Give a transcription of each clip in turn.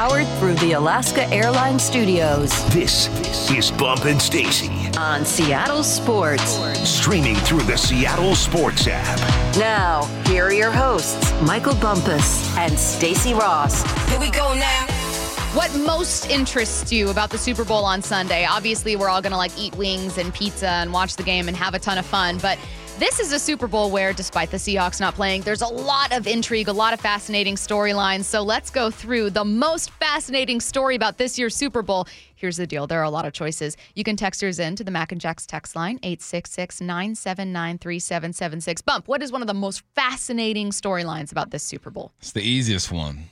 powered through the Alaska Airlines Studios This is Bump and Stacy, on Seattle Sports. streaming through the Seattle Sports app. Now, here are your hosts, Michael Bumpus and Stacy Ross. Here we go now. What most interests you about the Super Bowl on Sunday? Obviously, we're all going to like eat wings and pizza and watch the game and have a ton of fun, but this is a Super Bowl where, despite the Seahawks not playing, there's a lot of intrigue, a lot of fascinating storylines. So let's go through the most fascinating story about this year's Super Bowl. Here's the deal there are a lot of choices. You can text yours in to the Mac and Jacks text line, 866 979 3776. Bump, what is one of the most fascinating storylines about this Super Bowl? It's the easiest one.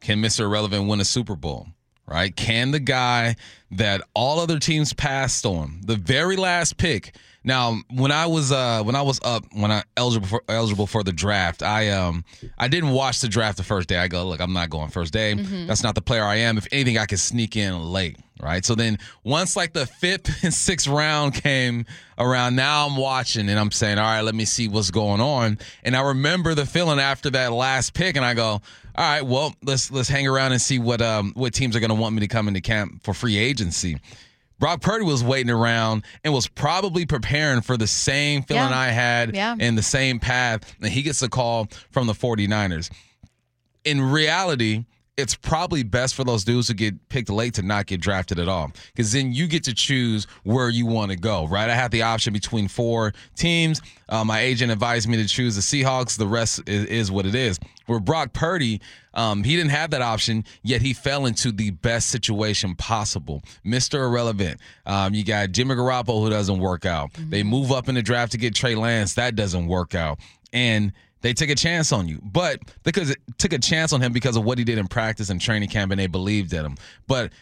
Can Mr. Irrelevant win a Super Bowl? Right? Can the guy that all other teams passed on, the very last pick. Now, when I was uh when I was up, when I eligible for eligible for the draft, I um I didn't watch the draft the first day. I go, look, I'm not going first day. That's not the player I am. If anything, I could sneak in late. Right. So then once like the fifth and sixth round came around, now I'm watching and I'm saying, all right, let me see what's going on. And I remember the feeling after that last pick, and I go, all right, well, let's let's hang around and see what um what teams are gonna want me to come into camp for free agency. Brock Purdy was waiting around and was probably preparing for the same feeling Yeah. I had Yeah. and the same path. And he gets a call from the 49ers in reality, it's probably best for those dudes who get picked late to not get drafted at all. Because then you get to choose where you want to go, right? I had the option between four teams. Uh, my agent advised me to choose the Seahawks. The rest is, is what it is. Where Brock Purdy, um, he didn't have that option, yet he fell into the best situation possible. Mr. Irrelevant. Um, you got Jimmy Garoppolo, who doesn't work out. They move up in the draft to get Trey Lance. That doesn't work out. And they took a chance on you, but because it took a chance on him because of what he did in practice and training camp, and they believed in him. But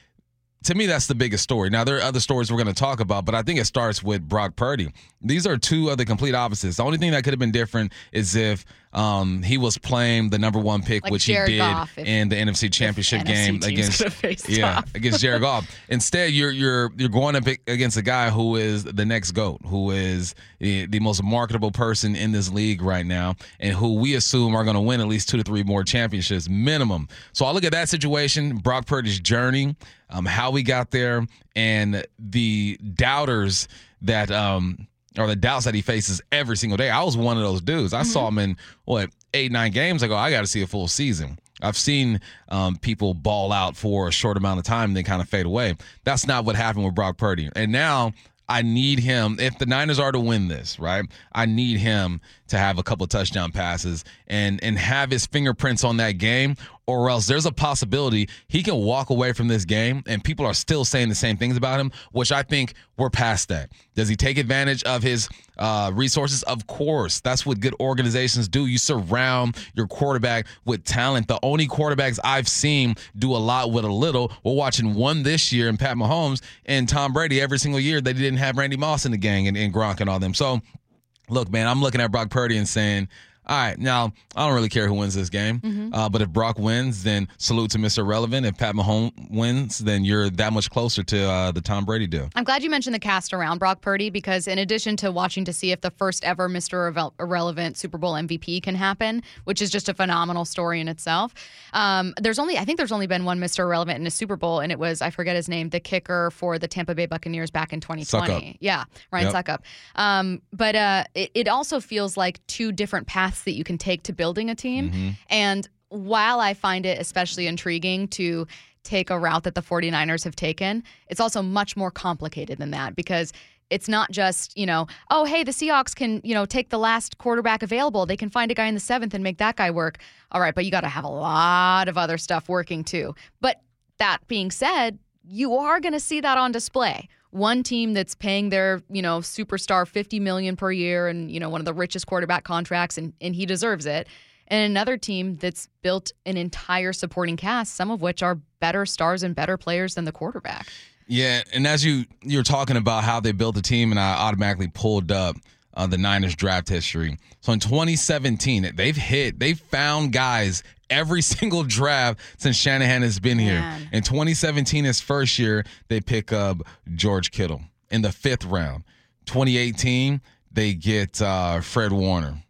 to me, that's the biggest story. Now, there are other stories we're going to talk about, but I think it starts with Brock Purdy. These are two of the complete opposites. The only thing that could have been different is if um, he was playing the number one pick, Like which Jared he did Goff, if- in the NFC Championship game teams against could have faced yeah off. against Jared Goff. Instead, you're you're you're going up against a guy who is the next goat, who is the, the most marketable person in this league right now, and who we assume are going to win at least two to three more championships minimum. So I look at that situation, Brock Purdy's journey, um, how we got there, and the doubters that um or the doubts that he faces every single day. I was one of those dudes. I saw him in what eight nine games. I go, I got to see a full season. I've seen um, people ball out for a short amount of time and then kind of fade away. That's not what happened with Brock Purdy. And now I need him. If the Niners are to win this, right? I need him to have a couple touchdown passes and and have his fingerprints on that game, or else there's a possibility he can walk away from this game and people are still saying the same things about him, which I think we're past that. Does he take advantage of his uh, resources? Of course. That's what good organizations do. You surround your quarterback with talent. The only quarterbacks I've seen do a lot with a little. We're watching one this year in Pat Mahomes and Tom Brady every single year. They didn't have Randy Moss in the gang and, and Gronk and all them. So look, man, I'm looking at Brock Purdy and saying, all right, now I don't really care who wins this game, Mm-hmm. uh, but if Brock wins, then salute to Mr. Relevant. If Pat Mahomes wins, then you're that much closer to uh, the Tom Brady deal. I'm glad you mentioned the cast around Brock Purdy because, in addition to watching to see if the first ever Mr. Irrele- Irrelevant Super Bowl MVP can happen, which is just a phenomenal story in itself, um, there's only I think there's only been one Mr. Irrelevant in a Super Bowl, and it was I forget his name, the kicker for the Tampa Bay Buccaneers back in 2020. Succop. Yeah, Ryan Yep. Succop. Um, but uh, it, it also feels like two different paths that you can take to building a team, mm-hmm. and while I find it especially intriguing to take a route that the 49ers have taken, it's also much more complicated than that because it's not just, you know, oh, hey, the Seahawks can, you know, take the last quarterback available. They can find a guy in the seventh and make that guy work. All right, but you got to have a lot of other stuff working too. But that being said, you are going to see that on display. One team that's paying their, you know, superstar 50 million per year and, you know, one of the richest quarterback contracts and, and he deserves it. And another team that's built an entire supporting cast, some of which are better stars and better players than the quarterback. Yeah, and as you you're talking about how they built the team, and I automatically pulled up uh, the Niners draft history. So in 2017, they've hit, they've found guys every single draft since Shanahan has been here. In 2017, his first year, they pick up George Kittle in the fifth round. 2018, they get uh, Fred Warner.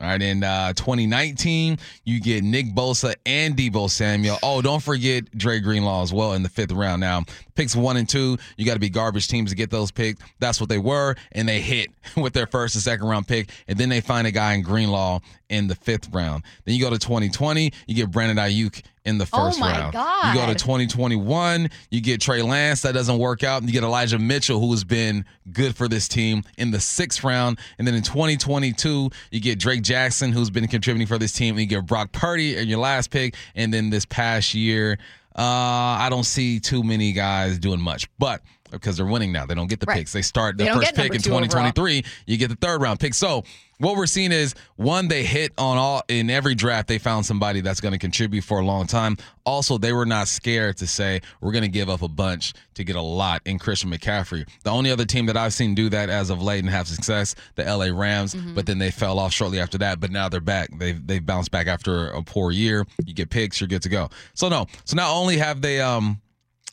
All right, in uh, 2019, you get Nick Bosa and Deebo Samuel. Oh, don't forget Dre Greenlaw as well in the fifth round. Now, picks one and two, you got to be garbage teams to get those picks. That's what they were, and they hit with their first and second round pick. And then they find a guy in Greenlaw in the fifth round. Then you go to 2020, you get Brandon Aiyuk in the first Oh round. God. You go to 2021, you get Trey Lance. That doesn't work out. and You get Elijah Mitchell, who has been good for this team in the sixth round. And then in 2022, you get Drake Jackson, who's been contributing for this team. And you get Brock Purdy in your last pick. And then this past year, uh, I don't see too many guys doing much. But because they're winning now, they don't get the Right. picks. They start They the don't first pick in two overall. 2023 you get the third round pick. So what we're seeing is one, they hit on all in every draft. They found somebody that's going to contribute for a long time. Also, they were not scared to say we're going to give up a bunch to get a lot in Christian McCaffrey. The only other team that I've seen do that as of late and have success, the LA Rams, but then they fell off shortly after that. But now they're back. They've they've bounced back after a poor year. You get picks, you're good to go. So no. So not only have they um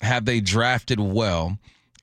have they drafted well,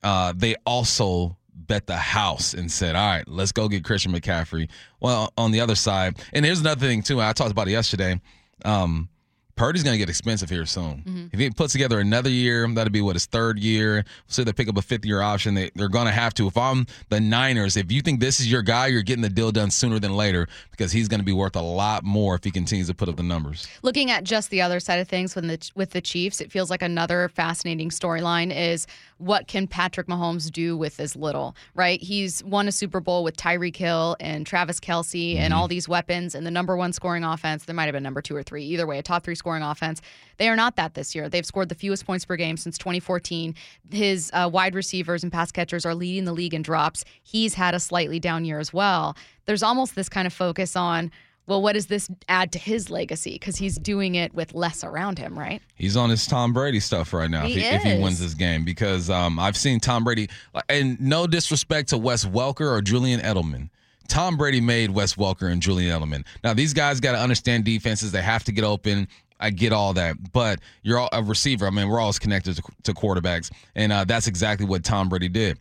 uh, they also bet the house and said, "All right, let's go get Christian McCaffrey." Well, on the other side, and here's another thing too. I talked about it yesterday. Um, Purdy's going to get expensive here soon. Mm-hmm. If he puts together another year, that'll be what his third year. So they pick up a fifth year option. They, they're going to have to. If I'm the Niners, if you think this is your guy, you're getting the deal done sooner than later because he's going to be worth a lot more if he continues to put up the numbers. Looking at just the other side of things with the with the Chiefs, it feels like another fascinating storyline is what can Patrick Mahomes do with as little, right? He's won a Super Bowl with Tyreek Hill and Travis Kelce and mm-hmm. all these weapons and the number one scoring offense. There might have been number two or three. Either way, a top three scoring offense. They are not that this year. They've scored the fewest points per game since 2014. His uh, wide receivers and pass catchers are leading the league in drops. He's had a slightly down year as well. There's almost this kind of focus on well, what does this add to his legacy? Because he's doing it with less around him, right? He's on his Tom Brady stuff right now. He if, he, if he wins this game, because um, I've seen Tom Brady, and no disrespect to Wes Welker or Julian Edelman. Tom Brady made Wes Welker and Julian Edelman. Now these guys got to understand defenses. They have to get open. I get all that, but you're all, a receiver. I mean, we're always connected to, to quarterbacks, and uh, that's exactly what Tom Brady did.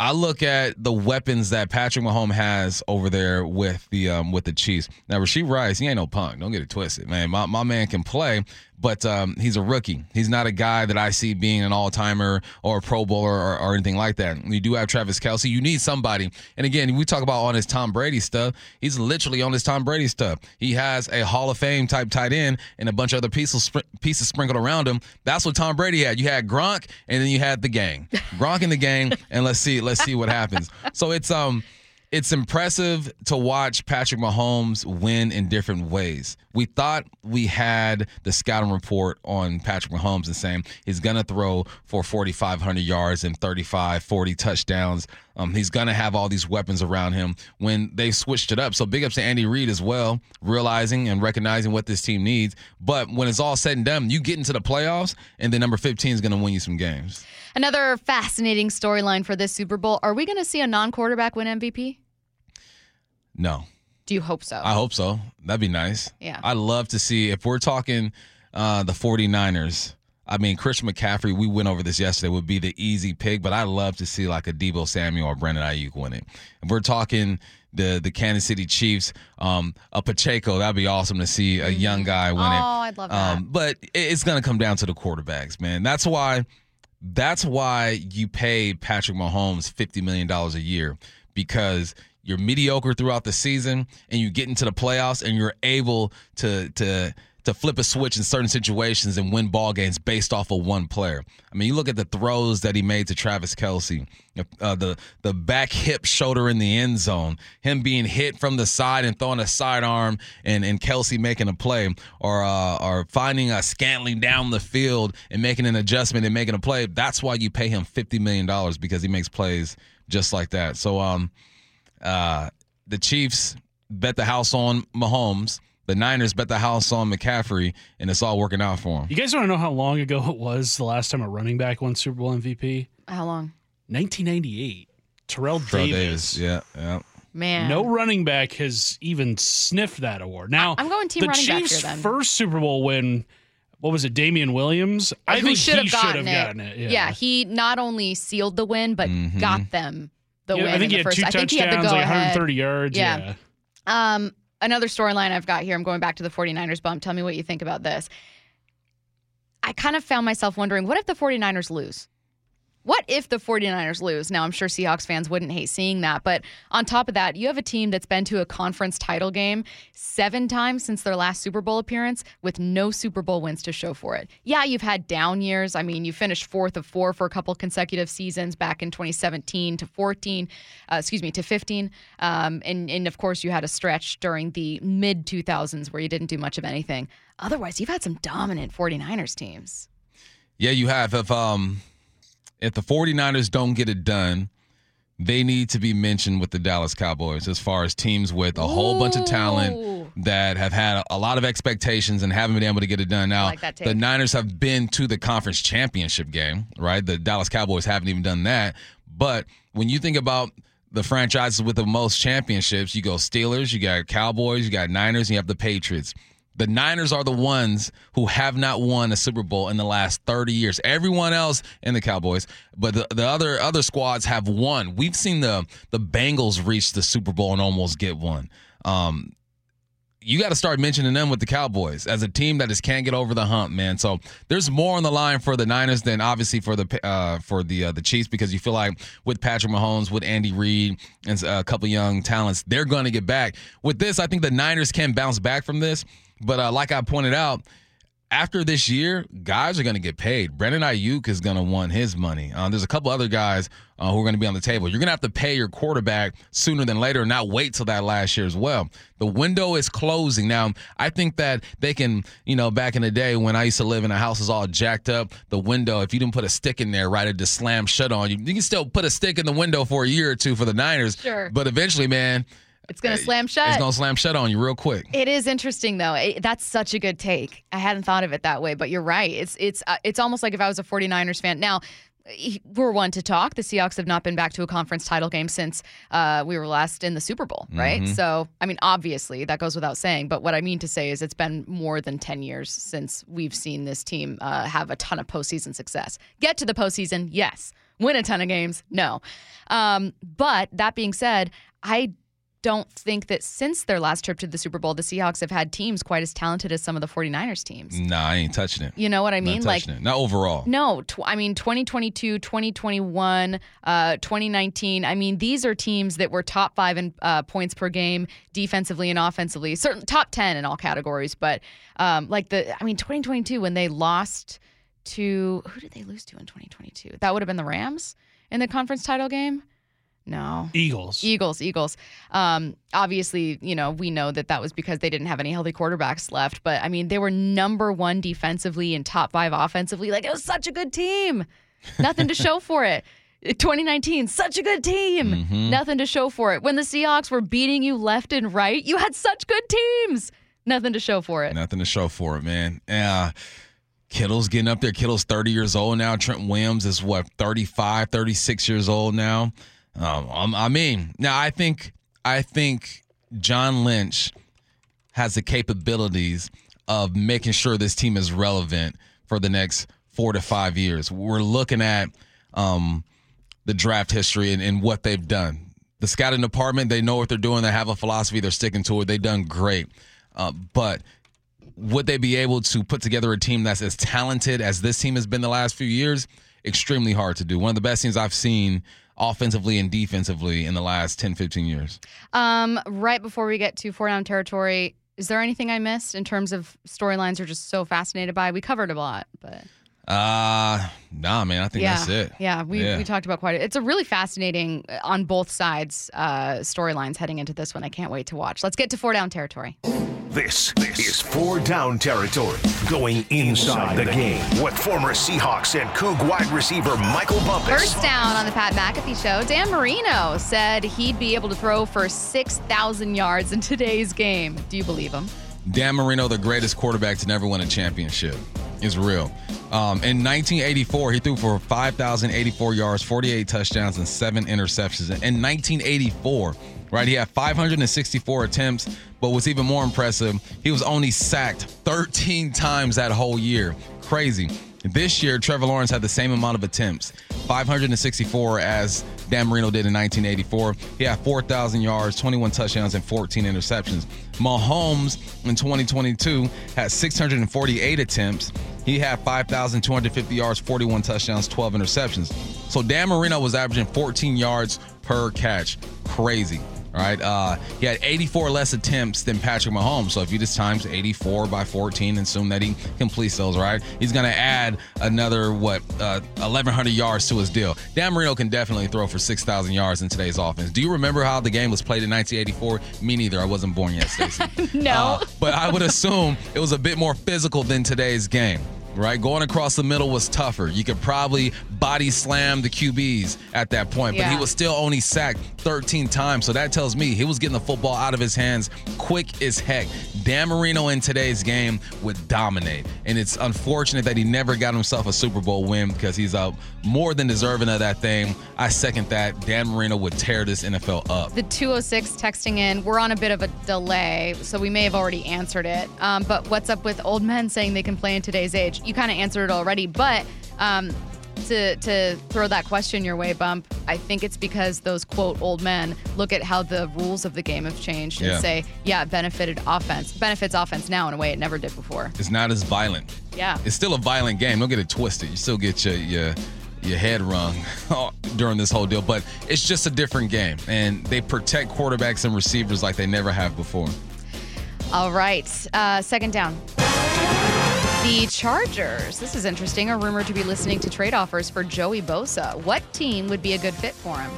I look at the weapons that Patrick Mahomes has over there with the um, with the Chiefs. Now, Rashee Rice, he ain't no punk. Don't get it twisted, man. My, my man can play, but um, he's a rookie. He's not a guy that I see being an all timer or a Pro Bowler or, or anything like that. You do have Travis Kelce. You need somebody. And again, we talk about on his Tom Brady stuff. He's literally on his Tom Brady stuff. He has a Hall of Fame type tight end and a bunch of other pieces pieces sprinkled around him. That's what Tom Brady had. You had Gronk, and then you had the gang. Gronk in the gang, and let's see let's see what happens. So it's um it's impressive to watch Patrick Mahomes win in different ways. We thought we had the scouting report on Patrick Mahomes and saying he's going to throw for 4,500 yards and 35, 40 touchdowns. Um, he's going to have all these weapons around him when they switched it up. So big ups to Andy Reid as well, realizing and recognizing what this team needs. But when it's all said and done, you get into the playoffs, and then number 15 is going to win you some games. Another fascinating storyline for this Super Bowl. Are we going to see a non quarterback win MVP? No. Do you hope so? I hope so. That'd be nice. Yeah. I'd love to see if we're talking uh, the 49ers. I mean, Chris McCaffrey, we went over this yesterday, would be the easy pick, but I'd love to see like a Deebo Samuel or Brandon Aiyuk win it. If we're talking the the Kansas City Chiefs, um, a Pacheco, that'd be awesome to see a young guy win oh, it. I'd love that. Um, but it's going to come down to the quarterbacks, man. That's why. That's why you pay Patrick Mahomes fifty million dollars a year because you're mediocre throughout the season and you get into the playoffs and you're able to to to flip a switch in certain situations and win ball games based off of one player. I mean, you look at the throws that he made to Travis Kelce, uh, the the back hip shoulder in the end zone, him being hit from the side and throwing a sidearm, and and Kelce making a play, or uh, or finding a Scantling down the field and making an adjustment and making a play. That's why you pay him fifty million dollars because he makes plays just like that. So um, uh, the Chiefs bet the house on Mahomes. The Niners bet the house on McCaffrey, and it's all working out for him. You guys want to know how long ago it was the last time a running back won Super Bowl MVP? How long? 1998. Terrell, Terrell Davis. Davis, yeah, yeah. Man. No running back has even sniffed that award. Now, I'm going team the running back Chiefs' here then. first Super Bowl win, what was it, Damien Williams? I Who think should he have should gotten, have gotten it. Yeah. he not only sealed the win, but got them the Yeah, win. I think in he the had first. two I think touchdowns, he had like 130 yards. Yeah. Yeah. Um, another storyline I've got here. I'm going back to the 49ers bump. Tell me what you think about this. I kind of found myself wondering what if the 49ers lose? What if the 49ers lose? Now, I'm sure Seahawks fans wouldn't hate seeing that. But on top of that, you have a team that's been to a conference title game seven times since their last Super Bowl appearance with no Super Bowl wins to show for it. Yeah, you've had down years. I mean, you finished fourth of four for a couple consecutive seasons back in 2017 to 14, uh, excuse me, to 15. Um, and, and of course, you had a stretch during the mid 2000s where you didn't do much of anything. Otherwise, you've had some dominant 49ers teams. Yeah, you have. If um if the 49ers don't get it done, they need to be mentioned with the Dallas Cowboys as far as teams with a whole bunch of talent that have had a lot of expectations and haven't been able to get it done. Now, like the Niners have been to the conference championship game, right? The Dallas Cowboys haven't even done that. But when you think about the franchises with the most championships, you go Steelers, you got Cowboys, you got Niners, and you have the Patriots. The Niners are the ones who have not won a Super Bowl in the last 30 years. Everyone else in the Cowboys, but the, the other other squads have won. We've seen the the Bengals reach the Super Bowl and almost get one. Um, you got to start mentioning them with the Cowboys as a team that just can't get over the hump, man. So there's more on the line for the Niners than obviously for the uh, for the uh, the Chiefs because you feel like with Patrick Mahomes, with Andy Reid, and a couple young talents, they're going to get back. With this, I think the Niners can bounce back from this. But uh, like I pointed out, after this year, guys are going to get paid. Brandon Aiyuk is going to want his money. Uh, there's a couple other guys uh, who are going to be on the table. You're going to have to pay your quarterback sooner than later, not wait till that last year as well. The window is closing now. I think that they can, you know, back in the day when I used to live in a house is all jacked up. The window, if you didn't put a stick in there, right, it just slam shut on you. You can still put a stick in the window for a year or two for the Niners. Sure. But eventually, man, It's going to slam shut. it's going to slam shut on you real quick. It is interesting though. It, that's such a good take. I hadn't thought of it that way, but you're right. It's it's uh, it's almost like if I was a 49ers fan. Now, we're one to talk. The Seahawks have not been back to a conference title game since uh, we were last in the Super Bowl, right? So, I mean, obviously that goes without saying. But what I mean to say is it's been more than 10 years since we've seen this team uh, have a ton of postseason success. Get to the postseason, yes. Win a ton of games, no. Um, but that being said, I don't think that since their last trip to the Super Bowl, the Seahawks have had teams quite as talented as some of the 49ers teams. Nah, I ain't touching it. You know what I Not mean? Like, it. Not overall. no, tw- I mean 2022, 2021, uh, 2019. I mean these are teams that were top five in uh, points per game, defensively and offensively. Certain top ten in all categories. But um, like the, I mean 2022 when they lost to who did they lose to in 2022? That would have been the Rams in the conference title game. No. Eagles. Eagles, Eagles. Um, obviously, you know, we know that that was because they didn't have any healthy quarterbacks left. But I mean, they were number one defensively and top five offensively. Like, it was such a good team. Nothing to show for it. 2019, such a good team. Nothing to show for it. When the Seahawks were beating you left and right, you had such good teams. Nothing to show for it. Nothing to show for it, man. Yeah. Kittle's getting up there. Kittle's 30 years old now. Trent Williams is what, 35, 36 years old now. Um, um, I mean, now I think I think John Lynch has the capabilities of making sure this team is relevant for the next four to five years. We're looking at um, the draft history and, and what they've done. The scouting department, they know what they're doing. They have a philosophy. They're sticking to it. They've done great. Uh, but would they be able to put together a team that's as talented as this team has been the last few years? Extremely hard to do. One of the best teams I've seen offensively and defensively in the last 10, 15 years. Um, right before we get to four down territory, is there anything I missed in terms of storylines you're just so fascinated by? We covered a lot, but Uh, nah, man, I think yeah, that's it. yeah, we Yeah. we talked about quite. A, it's a really fascinating uh, on both sides uh, storylines heading into this one. I can't wait to watch. Let's get to four down territory. This, this is four down territory. Going inside the game with former Seahawks and Coug wide receiver Michael Bumpus. First down on the Pat McAfee show, Dan Marino said he'd be able to throw for 6,000 yards in today's game. Do you believe him? Dan Marino, the greatest quarterback to never win a championship, is real. Um, in 1984, he threw for 5,084 yards, 48 touchdowns, and seven interceptions. In 1984, right, he had 564 attempts, but what's even more impressive, he was only sacked 13 times that whole year. Crazy. This year, Trevor Lawrence had the same amount of attempts, 564 as Dan Marino did in 1984. He had 4,000 yards, 21 touchdowns, and 14 interceptions. Mahomes in 2022 had 648 attempts. He had 5,250 yards, 41 touchdowns, 12 interceptions. So Dan Marino was averaging 14 yards per catch. Crazy. All right. Uh, he had 84 less attempts than Patrick Mahomes. So if you just times 84 by 14 and assume that he completes those, right? He's going to add another, what, uh, 1,100 yards to his deal. Dan Marino can definitely throw for 6,000 yards in today's offense. Do you remember how the game was played in 1984? Me neither. I wasn't born yet, Stacy. No. Uh, but I would assume it was a bit more physical than today's game right? Going across the middle was tougher. You could probably body slam the QBs at that point, but he was still only sacked 13 times. So that tells me he was getting the football out of his hands quick as heck. Dan Marino in today's game would dominate. And it's unfortunate that he never got himself a Super Bowl win because he's uh, more than deserving of that thing. I second that. Dan Marino would tear this NFL up. The 206 texting in, we're on a bit of a delay, so we may have already answered it. Um, but what's up with old men saying they can play in today's age? You kind of answered it already, but um, to, to throw that question your way, Bump, I think it's because those quote old men look at how the rules of the game have changed and Yeah. say, yeah, it benefited offense, benefits offense now in a way it never did before. It's not as violent. Yeah. It's still a violent game. Don't get it twisted. You still get your your your head rung during this whole deal, but it's just a different game, and they protect quarterbacks and receivers like they never have before. All right, uh, second down. The Chargers, this is interesting, are rumored to be listening to trade offers for Joey Bosa. What team would be a good fit for him?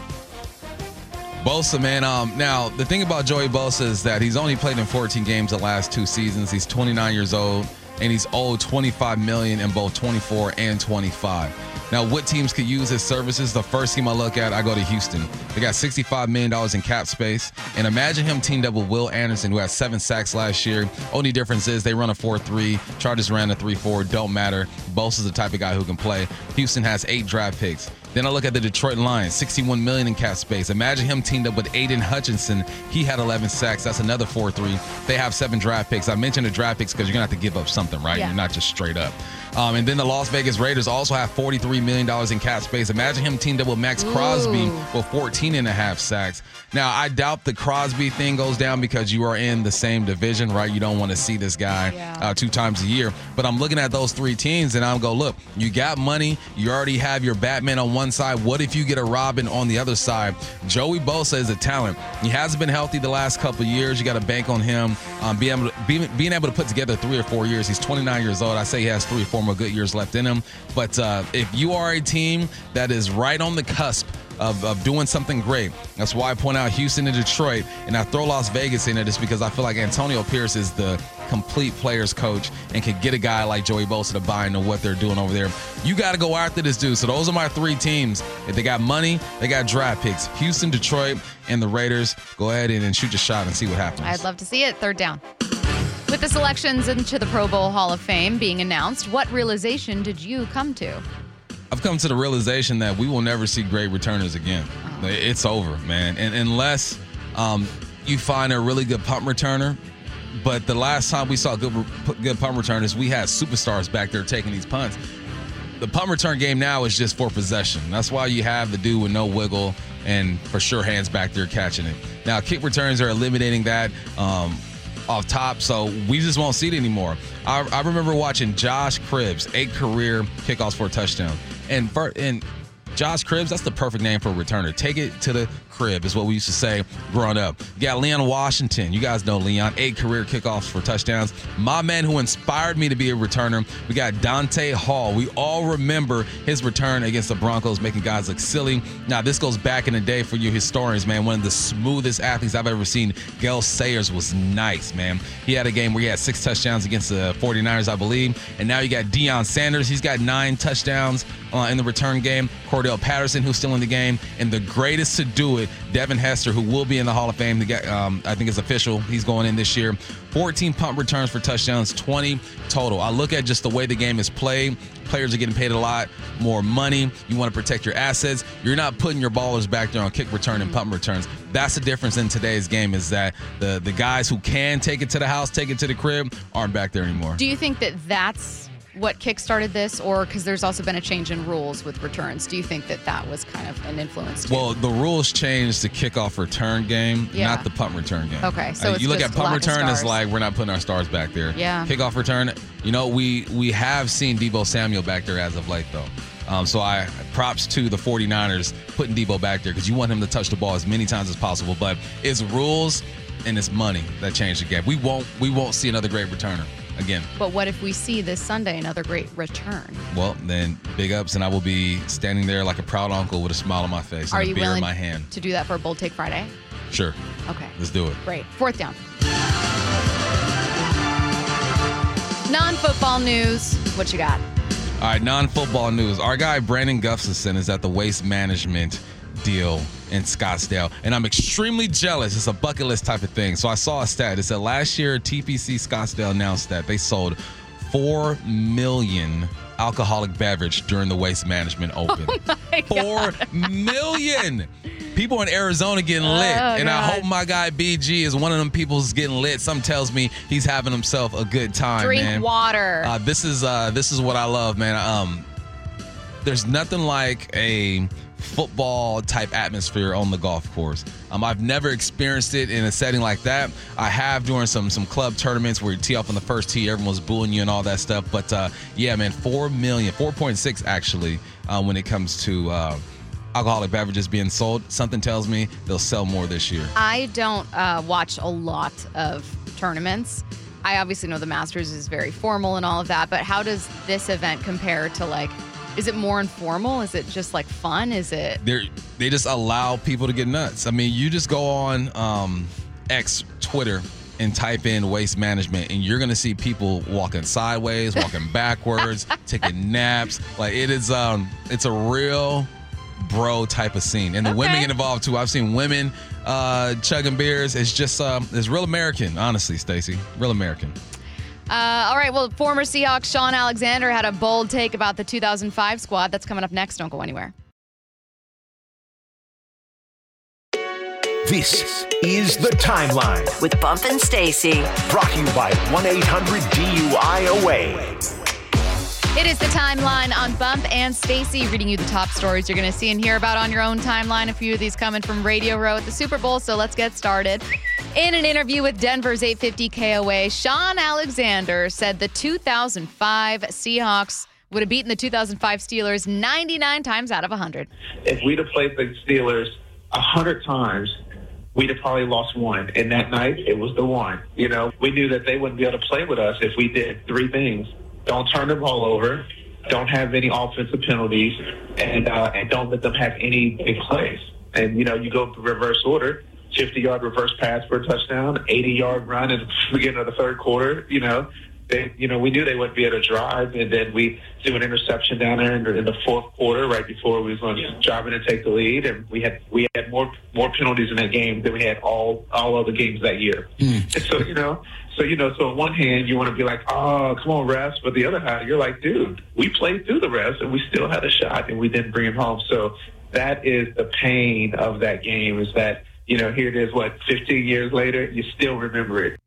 Bosa, man. Um, now the thing about Joey Bosa is that he's only played in 14 games the last two seasons. He's 29 years old, and he's owed 25 million in both 24 and 25. Now, what teams could use his services? The first team I look at, I go to Houston. They got 65 million dollars in cap space, and imagine him teamed up with Will Anderson, who had seven sacks last year. Only difference is they run a 4-3. Chargers ran a 3-4. Don't matter. Bosa's the type of guy who can play. Houston has eight draft picks. Then I look at the Detroit Lions, 61 million in cap space. Imagine him teamed up with Aidan Hutchinson. He had 11 sacks. That's another 4-3. They have seven draft picks. I mentioned the draft picks because you're gonna have to give up something, right? Yeah. You're not just straight up. Um, and then the Las Vegas Raiders also have 43 million dollars in cap space. Imagine him teamed up with Maxx Crosby Ooh. with 14 and a half sacks. Now I doubt the Crosby thing goes down because you are in the same division, right? You don't want to see this guy Yeah. uh, two times a year. But I'm looking at those three teams and I'm go, look, you got money. You already have your Batman on one side. What if you get a Robin on the other side? Joey Bosa is a talent. He hasn't been healthy the last couple years. You got to bank on him um, being, able to, being, being able to put together three or four years. He's 29 years old. I say he has three or four more good years left in him. But uh, if you are a team that is right on the cusp of, of doing something great. That's why I point out Houston and Detroit, and I throw Las Vegas in it just because I feel like Antonio Pierce is the complete players coach and can get a guy like Joey Bosa to buy into what they're doing over there. You got to go after this dude. So those are my three teams. If they got money, they got draft picks. Houston, Detroit, and the Raiders. Go ahead and, and shoot your shot and see what happens. I'd love to see it. Third down. With the selections into the Pro Bowl Hall of Fame being announced, what realization did you come to? I've come to the realization that we will never see great returners again. It's over, man. And unless um, you find a really good punt returner, but the last time we saw good good punt returners, we had superstars back there taking these punts. The punt return game now is just for possession. That's why you have the dude with no wiggle and for sure hands back there catching it. Now kick returns are eliminating that. Um, off top, so we just won't see it anymore. I, I remember watching Josh Cribbs, eight career kickoffs for a touchdown, and and Josh Cribbs, that's the perfect name for a returner. Take it to the crib is what we used to say growing up. You got Leon Washington. You guys know Leon, eight career kickoffs for touchdowns. My man who inspired me to be a returner. We got Dante Hall. We all remember his return against the Broncos, making guys look silly. Now, this goes back in the day for you historians, man. One of the smoothest athletes I've ever seen. Gale Sayers was nice, man. He had a game where he had six touchdowns against the 49ers, I believe. And now you got Deion Sanders. He's got nine touchdowns uh, in the return game. Cordarrelle Patterson, who's still in the game. And the greatest to do it, Devin Hester, who will be in the Hall of Fame. The guy, um, I think it's official. He's going in this year. 14 punt returns for touchdowns, 20 total. I look at just the way the game is played. Players are getting paid a lot more money. You want to protect your assets. You're not putting your ballers back there on kick return and punt returns. That's the difference in today's game is that the the guys who can take it to the house, take it to the crib, aren't back there anymore. Do you think that that's what kickstarted this, or because there's also been a change in rules with returns? Do you think that that was kind of an influence? Too? Well, the rules changed the kickoff return game, Yeah. not the punt return game. Okay, so Uh, you look at punt return, it's stars. like we're not putting our stars back there. Yeah. Kickoff return, you know, we we have seen Deebo Samuel back there as of late, though. Um, so I props to the 49ers putting Deebo back there because you want him to touch the ball as many times as possible. But it's rules and it's money that changed the game. We won't we won't see another great returner again. but what if we see this Sunday another great return? Well, then big ups, and I will be standing there like a proud uncle with a smile on my face Are and a beer in my hand. to do that for a Bold Take Friday? Sure, Okay. let's do it. Great. Fourth down. Non football news. What you got? All right, non-football news. Our guy Brandon Gustafson is at the waste management deal in Scottsdale, and I'm extremely jealous. It's a bucket list type of thing. So I saw a stat. It said last year TPC Scottsdale announced that they sold four million alcoholic beverage during the waste management open. Four million people in Arizona getting lit, Oh, and I hope my guy BG is one of them people who's getting lit. Some tells me he's having himself a good time. Drink man. water. Uh, this is uh, this is what I love, man. Um, there's nothing like a football type atmosphere on the golf course. Um, I've never experienced it in a setting like that. I have during some some club tournaments where you tee off on the first tee, everyone's booing you and all that stuff. But uh, yeah, man, four million, 4.6 actually, uh, when it comes to uh, alcoholic beverages being sold. Something tells me they'll sell more this year. I don't uh, watch a lot of tournaments. I obviously know the Masters is very formal and all of that, but how does this event compare to like? Is it more informal? Is it just like fun? Is it? they they just allow people to get nuts. I mean, you just go on um, X Twitter and type in waste management, and you're gonna see people walking sideways, walking backwards, taking naps. Like it is, um, it's a real bro type of scene, and the women get involved too. I've seen women uh, chugging beers. It's just, um, it's real American, honestly, Stacy, real American. Uh, all right. Well, former Seahawks Shaun Alexander had a bold take about the 2005 squad. That's coming up next. Don't go anywhere. This is The Timeline, With Bump and Stacy. brought to you by 1 800 DUIOA. It is the timeline on Bump and Stacy reading you the top stories you're going to see and hear about on your own timeline. A few of these coming from Radio Row at the Super Bowl. So let's get started. In an interview with Denver's 850 KOA, Shaun Alexander said the 2005 Seahawks would have beaten the 2005 Steelers 99 times out of 100. if we'd have played the Steelers a hundred times, we'd have probably lost one. And that night, it was the one. You know, we knew that they wouldn't be able to play with us if we did three things: don't turn the ball over, don't have any offensive penalties, and uh, and don't let them have any big plays. And you know, you go reverse order. 50 yard reverse pass for a touchdown, 80 yard run in the beginning of the third quarter, you know, they, you know, we knew they wouldn't be able to drive, and then we threw an interception down there in the, in the fourth quarter, right before we was going to drive in and take the lead, and we had we had more more penalties in that game than we had all all other games that year. Hmm. And so you know, so you know, so on one hand you want to be like, oh, come on, refs, but the other hand you're like, dude, we played through the refs and we still had a shot, and we didn't bring it home. So that is the pain of that game is that you know here it is, what 15 years later, you still remember it.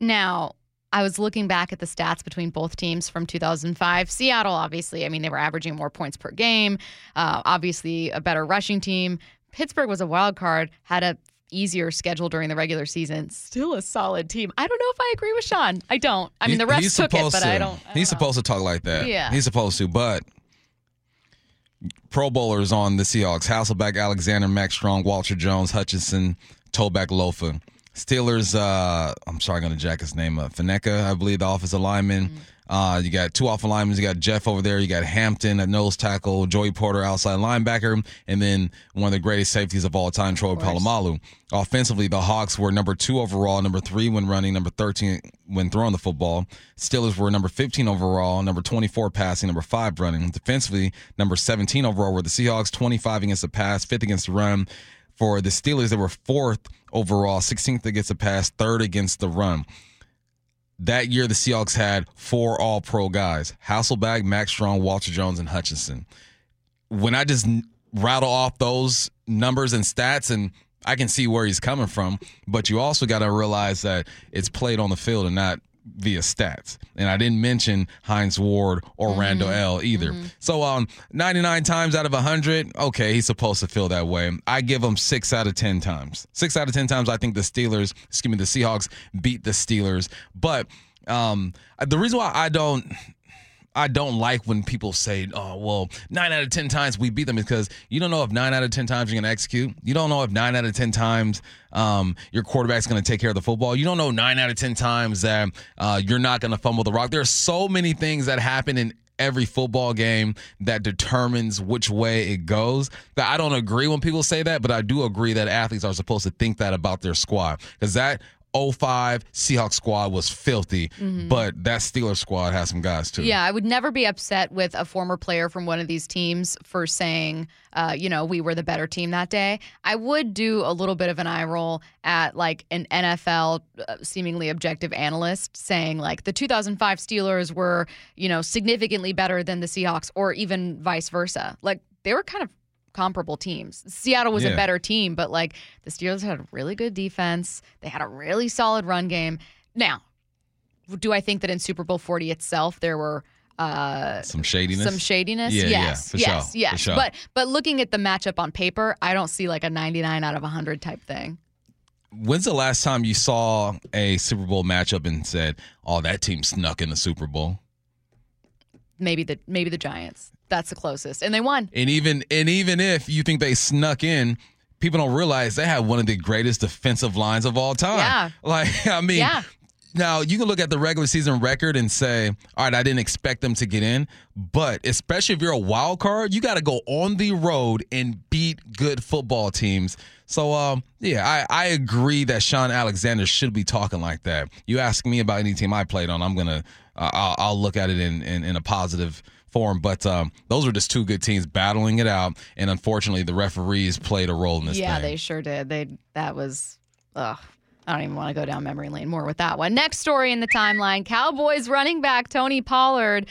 Now, I was looking back at the stats between both teams from 2005. Seattle, obviously, I mean, they were averaging more points per game. Uh, obviously, a better rushing team. Pittsburgh was a wild card, had a easier schedule during the regular season. Still a solid team. I don't know if I agree with Shaun. I don't. I mean, the He- refs he's took it, but to. I don't. I don't he's know. supposed to talk like that. Yeah. He's supposed to, but Pro Bowlers on the Seahawks: Hasselbeck, Alexander, Mack Strong, Walter Jones, Hutchinson, Tobeck, Lofa. Steelers. Uh, I'm sorry, I'm gonna jack his name up. Faneca, I believe, the offensive lineman. Mm-hmm. Uh, you got two offensive linemen. You got Jeff over there. You got Hampton at nose tackle, Joey Porter outside linebacker, and then one of the greatest safeties of all time, Troy Polamalu. Offensively, the Hawks were number two overall, number three when running, number 13 when throwing the football. Steelers were number 15 overall, number 24 passing, number five running. Defensively, number 17 overall were the Seahawks, 25 against the pass, fifth against the run. For the Steelers, they were fourth overall, 16th against the pass, third against the run that year the Seahawks had four all pro guys Hasselbeck, Mack Strong, Walter Jones, and Hutchinson. When I just rattle off those numbers and stats, and I can see where he's coming from, but you also got to realize that it's played on the field and not via stats. And I didn't mention Hines Ward or Randle El either. So um 99 times out of 100, okay, he's supposed to feel that way. I give him 6 out of 10 times. 6 out of 10 times I think the Steelers, excuse me, the Seahawks beat the Steelers. But um the reason why I don't I don't like when people say, "Oh, well, nine out of ten times we beat them," because you don't know if nine out of ten times you're going to execute. You don't know if nine out of ten times um, your quarterback's going to take care of the football. You don't know nine out of ten times that uh, you're not going to fumble the rock. There are so many things that happen in every football game that determines which way it goes. That I don't agree when people say that, but I do agree that athletes are supposed to think that about their squad because that 05 Seahawks squad was filthy, but that Steelers squad has some guys too. Yeah, I would never be upset with a former player from one of these teams for saying, uh, you know, we were the better team that day. I would do a little bit of an eye roll at like an NFL uh, seemingly objective analyst saying like the 2005 Steelers were, you know, significantly better than the Seahawks or even vice versa. Like they were kind of comparable teams. Seattle was Yeah. a better team, but like the Steelers had a really good defense. They had a really solid run game. Now, do I think that in Super Bowl 40 itself there were uh Some shadiness. some shadiness? Yeah, yeah, yes. for yes, sure, for yes. sure. But but looking at the matchup on paper, I don't see like a 99 out of 100 type thing. When's the last time you saw a Super Bowl matchup and said, "Oh, that team snuck in the Super Bowl"? Maybe the maybe the Giants. That's the closest. And they won. And even and even if you think they snuck in, people don't realize they have one of the greatest defensive lines of all time. Yeah. Like I mean, Yeah. Now you can look at the regular season record and say, all right, I didn't expect them to get in, but especially if you're a wild card, you got to go on the road and beat good football teams. So um, yeah, I, I agree that Shaun Alexander should be talking like that. You ask me about any team I played on, I'm gonna uh, I'll, I'll look at it in in, in a positive form. But um, those were just two good teams battling it out, and unfortunately, the referees played a role in this. Yeah, thing. they sure did. They that was ugh. I don't even want to go down memory lane more with that one. Next story in the timeline Cowboys running back Tony Pollard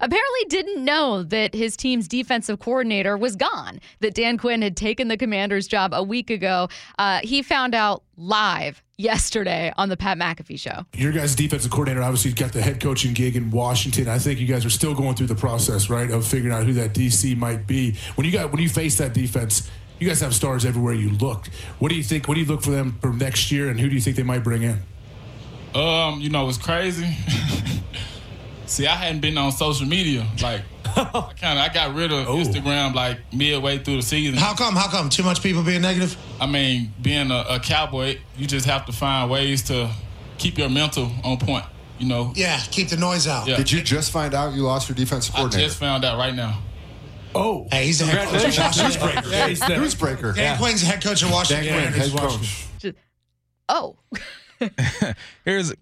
apparently didn't know that his team's defensive coordinator was gone, that Dan Quinn had taken the commander's job a week ago. Uh, he found out live yesterday on the Pat McAfee show. Your guys' defensive coordinator obviously got the head coaching gig in Washington. I think you guys are still going through the process, right, of figuring out who that DC might be. When you got when you face that defense, you guys have stars everywhere you look. What do you think? What do you look for them for next year, and who do you think they might bring in? Um, you know, it's crazy. See, I hadn't been on social media. Like, I kind of I got rid of Instagram like midway through the season. How come? How come? Too much people being negative? I mean, being a, a cowboy, you just have to find ways to keep your mental on point. You know. Yeah, keep the noise out. Yeah. Did you just find out you lost your defensive I just found out right now. Oh, Hey, he's the head coach of Washington. yeah, he's the- Newsbreaker. Dan Quinn's the head coach of Dan Washington. Quinn, head Washington. coach. Oh, Here's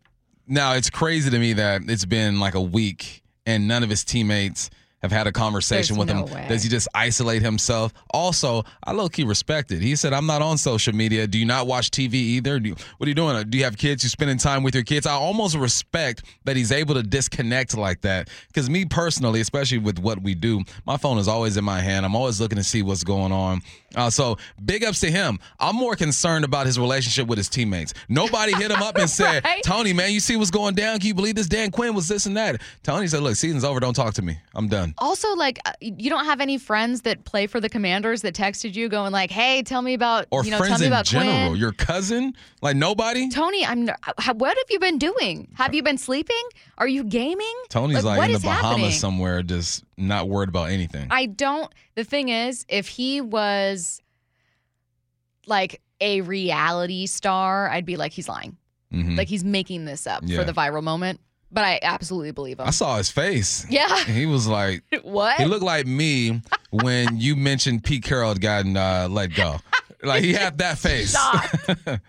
now it's crazy to me that it's been like a week and none of his teammates have had a conversation There's with no him. way. Does he just isolate himself? Also, I low key respect it. He said, I'm not on social media. Do you not watch TV either? Do you, what are you doing? Do you have kids? You spending time with your kids? I almost respect that he's able to disconnect like that. Because me personally, especially with what we do, my phone is always in my hand. I'm always looking to see what's going on. Uh, so big ups to him. I'm more concerned about his relationship with his teammates. Nobody hit him up and said, Right? Tony, man, you see what's going down? Can you believe this? Dan Quinn was this and that. Tony said, Look, season's over. Don't talk to me. I'm done. Also like uh, you don't have any friends that play for the Commanders that texted you going like, "Hey, tell me about Or you know, tell friends me in about general. Quinn." Your cousin? Like nobody? Tony, I'm. What have you been doing? Have you been sleeping? Are you gaming? Tony's like, what in the Bahamas happening? somewhere, just not worried about anything. I don't. The thing is, if he was like a reality star, I'd be like, he's lying. Mhm. Like he's making this up Yeah. for the viral moment. But I absolutely believe him. I saw his face. yeah. He was like, what? he looked like me when you mentioned Pete Carroll had gotten uh, let go. Like he had that face.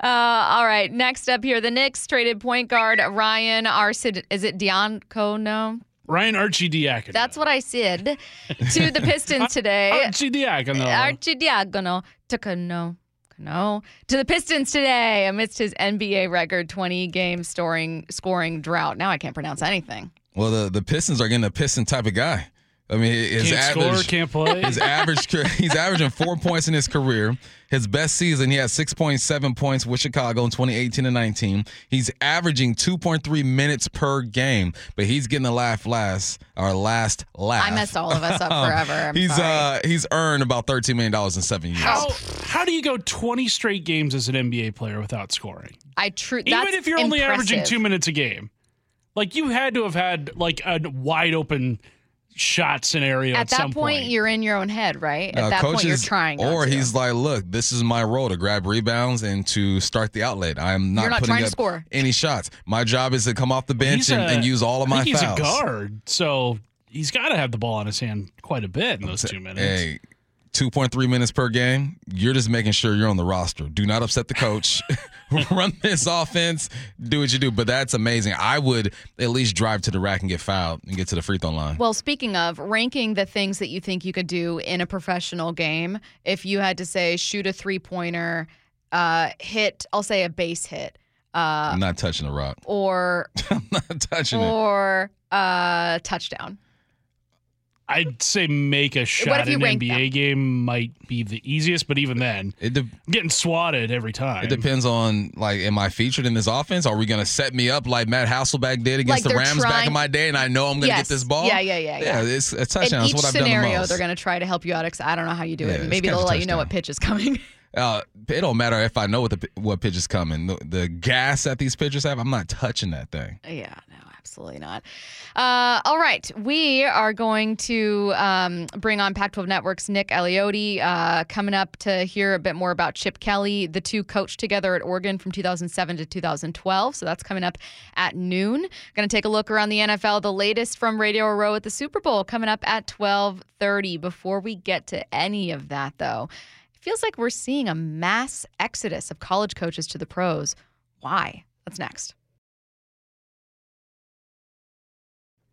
Uh, all right. Next up here, the Knicks traded point guard Ryan Arsid. Is it Diacono? Ryan Archie Diacono. That's what I said to the Pistons today. Archie Diacono. Archie Diacono took a no. No. To the Pistons today amidst his NBA record 20 game scoring scoring drought. Now I can't pronounce anything. Well, the, the Pistons are getting a piston type of guy. I mean, his Can't average, score, can't play. His average, he's averaging four points in his career. His best season, he had 6.7 points with Chicago in 2018 and 19. He's averaging 2.3 minutes per game, but he's getting the laugh last, our last laugh. I messed all of us up forever. I'm he's sorry. uh he's earned about 13 million dollars in seven years. How how do you go 20 straight games as an NBA player without scoring? I true. Even if you're only averaging two minutes a game, like you had to have had like a wide open shot scenario at, At that some point, point. you're in your own head, right? At Uh, that point, you're trying. not Or to. he's like, look, this is my role to grab rebounds and to start the outlet. I'm not, You're not putting trying to up score. any shots. My job is to come off the bench He's and, a- and use all of I my think fouls. He's a guard, so he's got to have the ball in his hand quite a bit in those two minutes. Hey, 2.3 minutes per game. You're just making sure you're on the roster. Do not upset the coach. Run this offense. Do what you do. But that's amazing. I would at least drive to the rack and get fouled and get to the free throw line. Well, speaking of ranking the things that you think you could do in a professional game, if you had to say shoot a three pointer, uh, hit, I'll say a base hit, uh, I'm not touching the rock. or I'm not touching it. or uh, touchdown. I'd say make a shot if you in an rank NBA game might be the easiest, but even then, It de- getting swatted every time. It depends on like, am I featured in this offense? Are we going to set me up like Matt Hasselbeck did against Like the they're Rams back in my day, and I know I'm going to Yes. get this ball? Yeah, yeah, yeah, yeah. Yeah, it's a In touchdown. That's each what I've done the scenario, most. they're going to try to help you out. Ex- I don't know how you do Yeah, it. Maybe they'll a let you know what pitch is coming. Uh, it don't matter if I know what the what pitch is coming. The, the gas that these pitchers have, I'm not touching that thing. Yeah, no, absolutely not. Uh, all right, we are going to um, bring on Pac-12 Network's Nick Aliotti uh, coming up to hear a bit more about Chip Kelly. The two coached together at Oregon from 2007 to 2012, so that's coming up at noon. Going to take a look around the NFL. The latest from Radio Row at the Super Bowl coming up at 12:30. Before we get to any of that, though. It feels like we're seeing a mass exodus of college coaches to the pros. Why? That's next.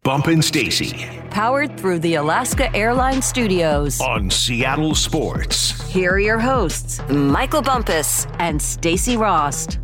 Bump and Stacy Powered through the Alaska Airlines Studios. on Seattle Sports. Here are your hosts, Michael Bumpus and Stacy Rost.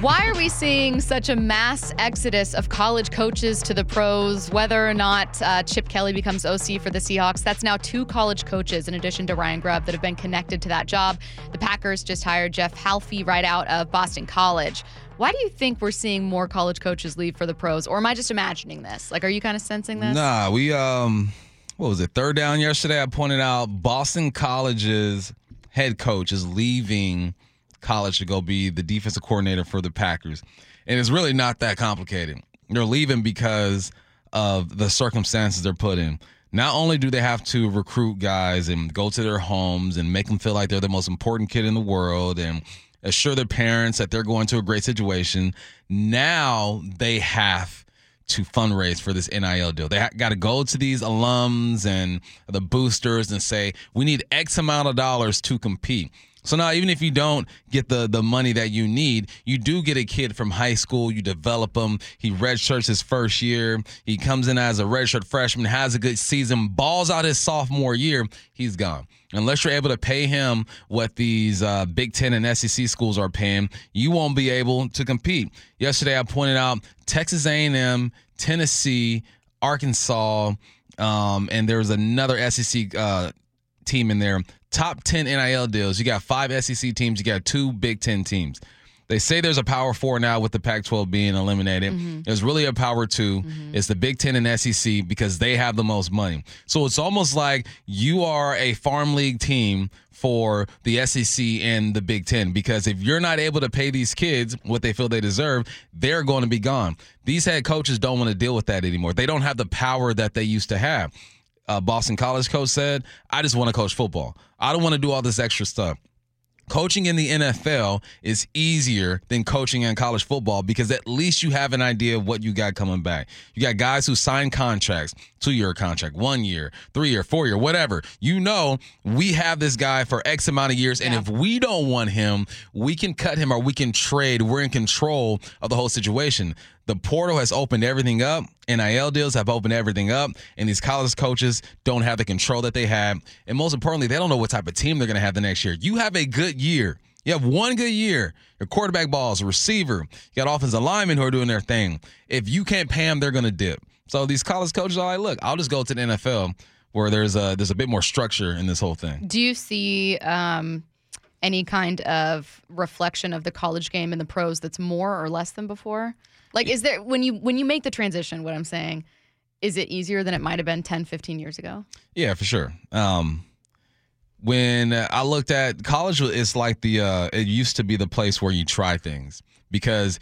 Why are we seeing such a mass exodus of college coaches to the pros? Whether or not uh, Chip Kelly becomes OC for the Seahawks, that's now two college coaches in addition to Ryan Grubb that have been connected to that job. The Packers just hired Jeff Hafley right out of Boston College. Why do you think we're seeing more college coaches leave for the pros, or am I just imagining this? Like, are you kind of sensing this? Nah, we um, what was it? Third down yesterday. I pointed out Boston College's head coach is leaving college to go be the defensive coordinator for the Packers, and it's really not that complicated. They're leaving because of the circumstances they're put in. Not only do they have to recruit guys and go to their homes and make them feel like they're the most important kid in the world and assure their parents that they're going to a great situation, now they have to fundraise for this NIL deal. They got to go to these alums and the boosters and say, we need X amount of dollars to compete. So now, even if you don't get the the money that you need, you do get a kid from high school. You develop him. He redshirts his first year. He comes in as a redshirt freshman, has a good season, balls out his sophomore year. He's gone. Unless you're able to pay him what these uh, Big Ten and SEC schools are paying, you won't be able to compete. Yesterday, I pointed out Texas A&M, Tennessee, Arkansas, um, and there was another SEC uh, team in there. Top 10 NIL deals. You got five SEC teams, you got two Big Ten teams. They say there's a power four now with the Pac 12 being eliminated. Mm-hmm. There's really a power 2 mm-hmm. It's the Big Ten and SEC because they have the most money. So it's almost like you are a farm league team for the SEC and the Big Ten because if you're not able to pay these kids what they feel they deserve, they're going to be gone. These head coaches don't want to deal with that anymore. They don't have the power that they used to have uh, Boston College coach said, I just want to coach football. I don't want to do all this extra stuff. Coaching in the NFL is easier than coaching in college football because at least you have an idea of what you got coming back. You got guys who sign contracts, two year contract, one year, three year, four year, whatever. You know, we have this guy for X amount of years, and if we don't want him, we can cut him or we can trade. We're in control of the whole situation. The portal has opened everything up. NIL deals have opened everything up, and these college coaches don't have the control that they had. And most importantly, they don't know what type of team they're going to have the next year. You have a good year. You have one good year. Your quarterback balls, receiver. You got offensive linemen who are doing their thing. If you can't pay them, they're going to dip. So these college coaches are like, look, I'll just go to the NFL where there's a there's a bit more structure in this whole thing. Do you see um, any kind of reflection of the college game in the pros that's more or less than before? Like, is there when you when you make the transition? What I'm saying is it easier than it might have been 10, 15 years ago? Yeah, for sure. Um, when I looked at college, it's like the uh, it used to be the place where you try things because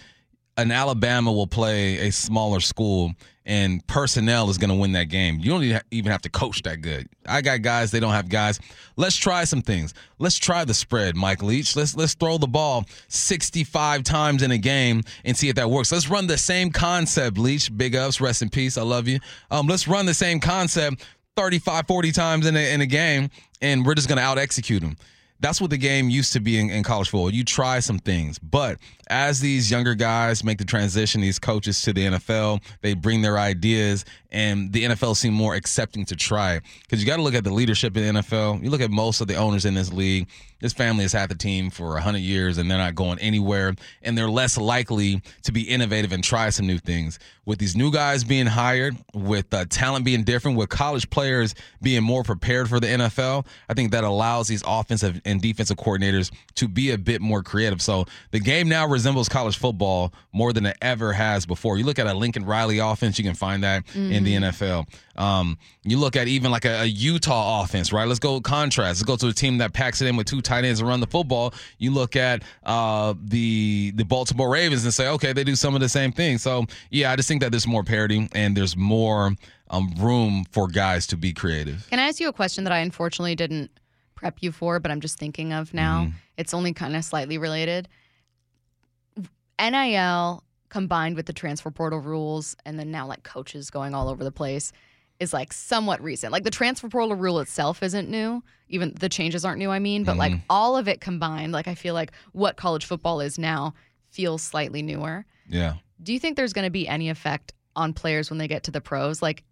an Alabama will play a smaller school and personnel is going to win that game. You don't even have to coach that good. I got guys, they don't have guys. Let's try some things. Let's try the spread, Mike Leach. Let's let's throw the ball 65 times in a game and see if that works. Let's run the same concept, Leach. Big ups, rest in peace. I love you. Um, let's run the same concept 35, 40 times in a, in a game and we're just going to out execute them that's what the game used to be in, in, college football. You try some things, but as these younger guys make the transition, these coaches to the NFL, they bring their ideas, and the NFL seem more accepting to try. Because you got to look at the leadership in the NFL. You look at most of the owners in this league. This family has had the team for 100 years, and they're not going anywhere, and they're less likely to be innovative and try some new things. With these new guys being hired, with uh, talent being different, with college players being more prepared for the NFL, I think that allows these offensive and defensive coordinators to be a bit more creative. So the game now resembles college football more than it ever has before. You look at a Lincoln Riley offense, you can find that mm-hmm. in the mm-hmm. NFL. Um, you look at even like a, a, Utah offense, right? Let's go contrast. Let's go to a team that packs it in with two tight ends and run the football. You look at uh, the the Baltimore Ravens and say, okay, they do some of the same things. So yeah, I just think that there's more parity and there's more um, room for guys to be creative. Can I ask you a question that I unfortunately didn't prep you for, but I'm just thinking of now? Mm-hmm. It's only kind of slightly related. NIL combined with the transfer portal rules and then now like coaches going all over the place is like somewhat recent. Like the transfer portal rule itself isn't new. Even the changes aren't new, I mean, but mm-hmm. like all of it combined, like I feel like what college football is now feels slightly newer. Yeah. Do you think there's going to be any effect on players when they get to the pros? Like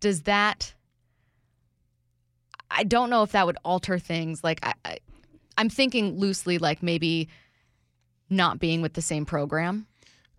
does that I don't know if that would alter things. Like I, I I'm thinking loosely like maybe not being with the same program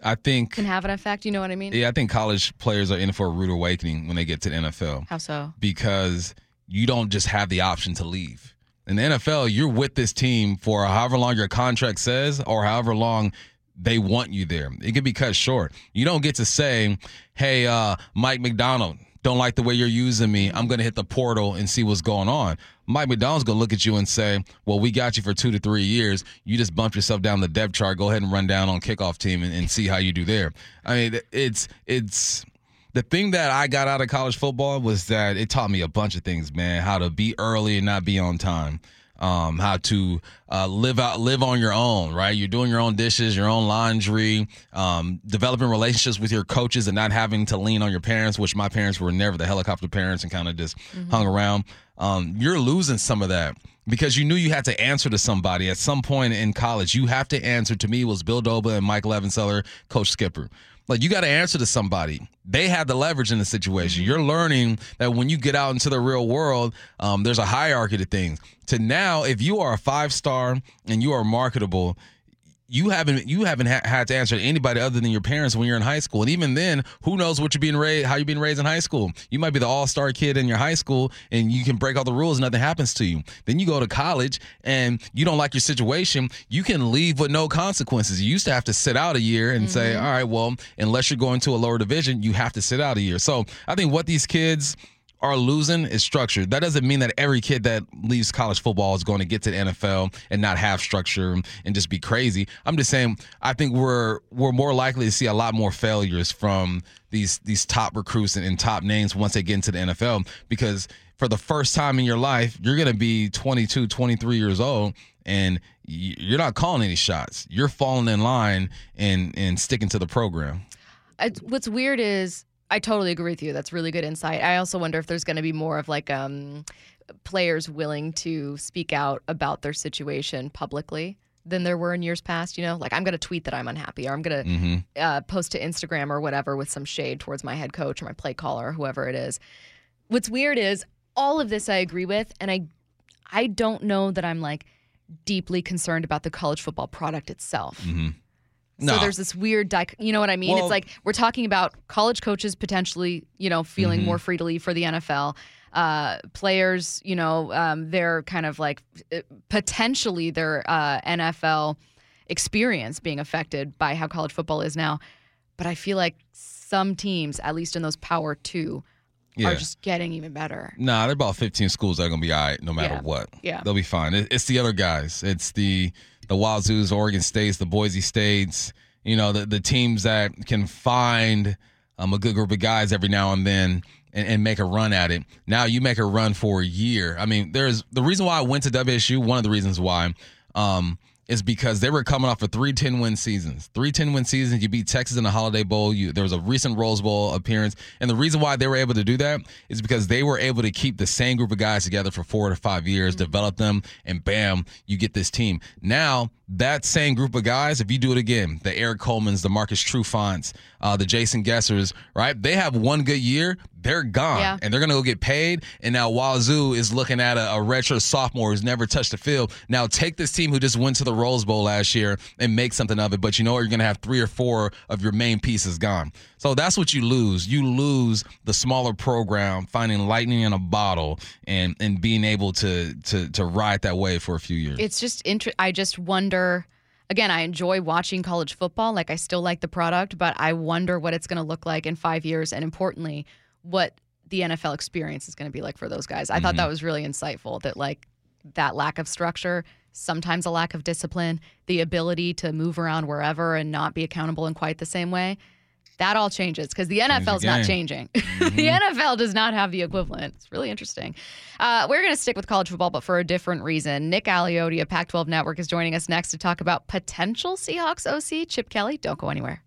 I think can have an effect. You know what I mean? Yeah, I think college players are in for a rude awakening when they get to the NFL. How so? Because you don't just have the option to leave. In the NFL, you're with this team for however long your contract says or however long they want you there. It can be cut short. You don't get to say, "Hey, uh, Mike Macdonald, don't like the way you're using me. I'm going to hit the portal and see what's going on. Mike Macdonald's to look at you and say, well, we got you for two to three years. You just bump yourself down the depth chart. Go ahead and run down on kickoff team and, and see how you do there. I mean, it's, it's, the thing that I got out of college football was that it taught me a bunch of things, man. How to be early and not be on time um, how to uh, live out, live on your own, right? You're doing your own dishes, your own laundry, um, developing relationships with your coaches, and not having to lean on your parents. Which my parents were never the helicopter parents and kind of just mm-hmm. hung around. Um, you're losing some of that because you knew you had to answer to somebody at some point in college. You have to answer. To me, was Bill Doba and Mike Levenseller, Coach Skipper. Like you got to answer to somebody. They had the leverage in the situation. Mm-hmm. You're learning that when you get out into the real world, um, there's a hierarchy to things. To now, if you are a five star and you are marketable, you haven't you haven't ha- had to answer to anybody other than your parents when you're in high school. And even then who knows what you're being raised how you're being raised in high school. You might be the all-star kid in your high school and you can break all the rules nothing happens to you. Then you go to college and you don't like your situation you can leave with no consequences. You used to have to sit out a year and mm-hmm. say all right well unless you're going to a lower division you have to sit out a year. So i think what these kids are losing is structure. That doesn't mean that every kid that leaves college football is going to get to the NFL and not have structure and just be crazy. I'm just saying I think we're we're more likely to see a lot more failures from these these top recruits and, and top names once they get into the NFL because for the first time in your life, you're going to be 22, 23 years old and you're not calling any shots. You're falling in line and and sticking to the program. What's weird is I totally agree with you. That's really good insight. I also wonder if there's going to be more of like um, players willing to speak out about their situation publicly than there were in years past. You know, like I'm going to tweet that I'm unhappy, or I'm going to mm-hmm. uh, post to Instagram or whatever with some shade towards my head coach or my play caller or whoever it is. What's weird is all of this I agree with, and I, I don't know that I'm like deeply concerned about the college football product itself. Mm-hmm. No. So there's this weird, dic- you know what I mean? Well- it's like we're talking about college coaches potentially, you know, feeling Mm-hmm. more free to leave for the NFL. Uh, players, you know, um, they're kind of like uh, potentially their uh, NFL experience being affected by how college football is now. But I feel like some teams, at least in those power two, Yeah. are just getting even better. Nah, they're about 15 schools that are gonna be all right no matter Yeah. what. Yeah. they'll be fine. It's the other guys. It's the the Wazoo's, Oregon States, the Boise States. You know, the the teams that can find um, a good group of guys every now and then and, and make a run at it. Now you make a run for a year. I mean, there's the reason why I went to WSU. One of the reasons why. Um, is because they were coming off of three 10 win seasons. Three 10 win seasons. You beat Texas in the Holiday Bowl. You, there was a recent Rose Bowl appearance. And the reason why they were able to do that is because they were able to keep the same group of guys together for four to five years, develop them, and bam, you get this team. Now, that same group of guys, if you do it again, the Erik Colemans, the Marcus Trufants, uh, the Jason Gessers, right? They have one good year, they're gone. Yeah. And they're going to go get paid. And now Wazoo is looking at a, a retro sophomore who's never touched the field. Now take this team who just went to the Rose Bowl last year and make something of it. But you know what? You're going to have three or four of your main pieces gone. So that's what you lose. You lose the smaller program finding lightning in a bottle and and being able to to to ride that wave for a few years. It's just inter- I just wonder. Again, I enjoy watching college football. Like I still like the product, but I wonder what it's going to look like in five years, and importantly, what the NFL experience is going to be like for those guys. I thought that mm-hmm. was really insightful. That like that lack of structure, sometimes a lack of discipline, the ability to move around wherever and not be accountable in quite the same way. That all changes because the NFL's not changing. the NFL does not have the equivalent. It's really interesting. Uh, we're going to stick with college football, but for a different reason. Nick Aliotti of Pac 12 Network is joining us next to talk about potential Seahawks OC. Chip Kelly, don't go anywhere.